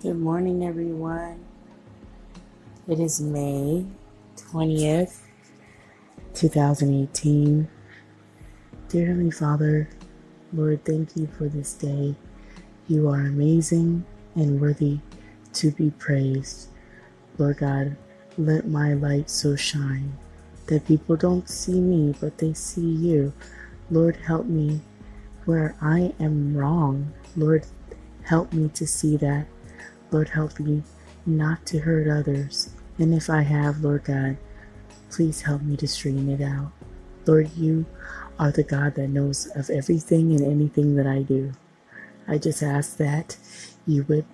Good morning, everyone. It is May 20th, 2018. Dear Heavenly Father, Lord, thank you for this day. You are amazing and worthy to be praised. Lord God, let my light so shine that people don't see me, but they see you. Lord, help me where I am wrong. Lord, help me to see that. Lord, help me not to hurt others. And if I have, Lord God, please help me to straighten it out. Lord, you are the God that knows of everything and anything that I do. I just ask that you would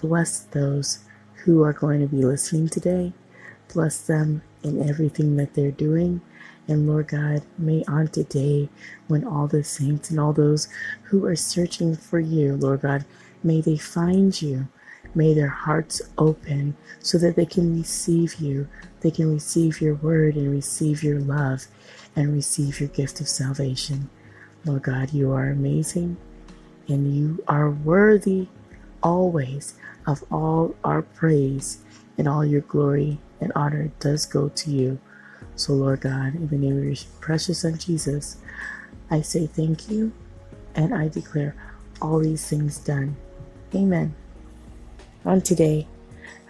bless those who are going to be listening today. Bless them in everything that they're doing. And Lord God, may on today, when all the saints and all those who are searching for you, Lord God, may they find you. May their hearts open so that they can receive you. They can receive your word and receive your love and receive your gift of salvation. Lord God, you are amazing and you are worthy always of all our praise and all your glory and honor does go to you. So, Lord God, in the name of your precious Son Jesus, I say thank you and I declare all these things done. Amen. On today,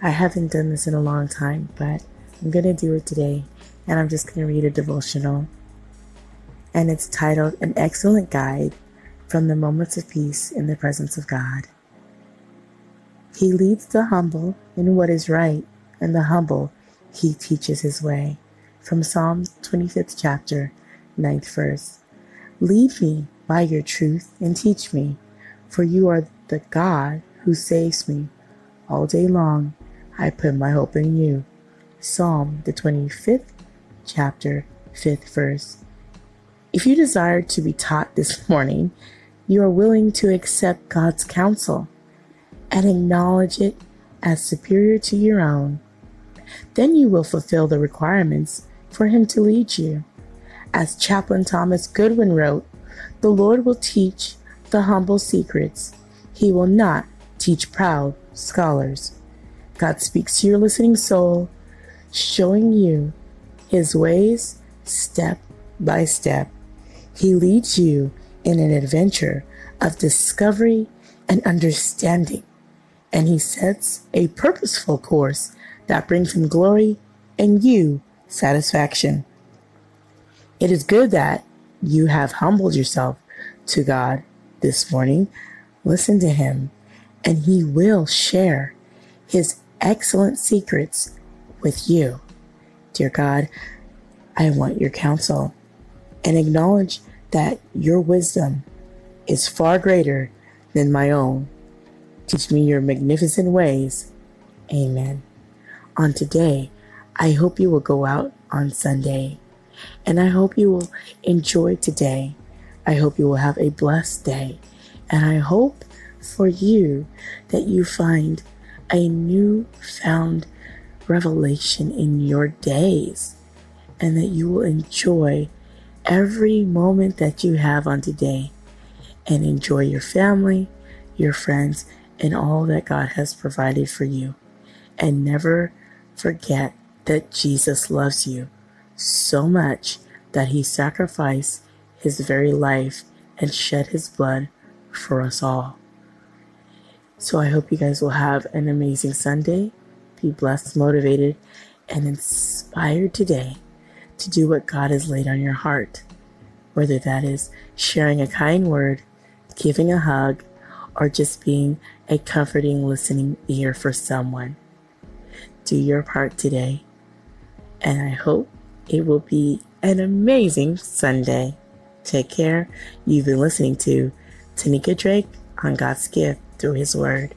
I haven't done this in a long time, but I'm going to do it today and I'm just going to read a devotional. And it's titled An Excellent Guide from the Moments of Peace in the Presence of God. He leads the humble in what is right, and the humble he teaches his way. From Psalm 25th chapter, 9th verse. Lead me by your truth and teach me, for you are the God who saves me. All day long I put my hope in you. Psalm the 25th chapter, 5th verse. If you desire to be taught this morning, you are willing to accept God's counsel and acknowledge it as superior to your own, then you will fulfill the requirements for Him to lead you. As Chaplain Thomas Goodwin wrote, the Lord will teach the humble secrets. He will not teach proud scholars. God speaks to your listening soul, showing you His ways step by step. He leads you in an adventure of discovery and understanding and he sets a purposeful course that brings him glory and you satisfaction. It is good that you have humbled yourself to God this morning. Listen to him, and he will share his excellent secrets with you. Dear God, I want your counsel and acknowledge that your wisdom is far greater than my own. Teach me your magnificent ways. Amen. On today, I hope you will go out on Sunday and I hope you will enjoy today. I hope you will have a blessed day. And I hope for you that you find a new found revelation in your days and that you will enjoy every moment that you have on today and enjoy your family, your friends, and all that God has provided for you. And never forget that Jesus loves you so much that he sacrificed his very life and shed his blood for us all. So I hope you guys will have an amazing Sunday. Be blessed, motivated, and inspired today to do what God has laid on your heart. Whether that is sharing a kind word, giving a hug, or just being a comforting listening ear for someone. Do your part today, and I hope it will be an amazing Sunday. Take care. You've been listening to Tanika Drake on God's gift through His Word.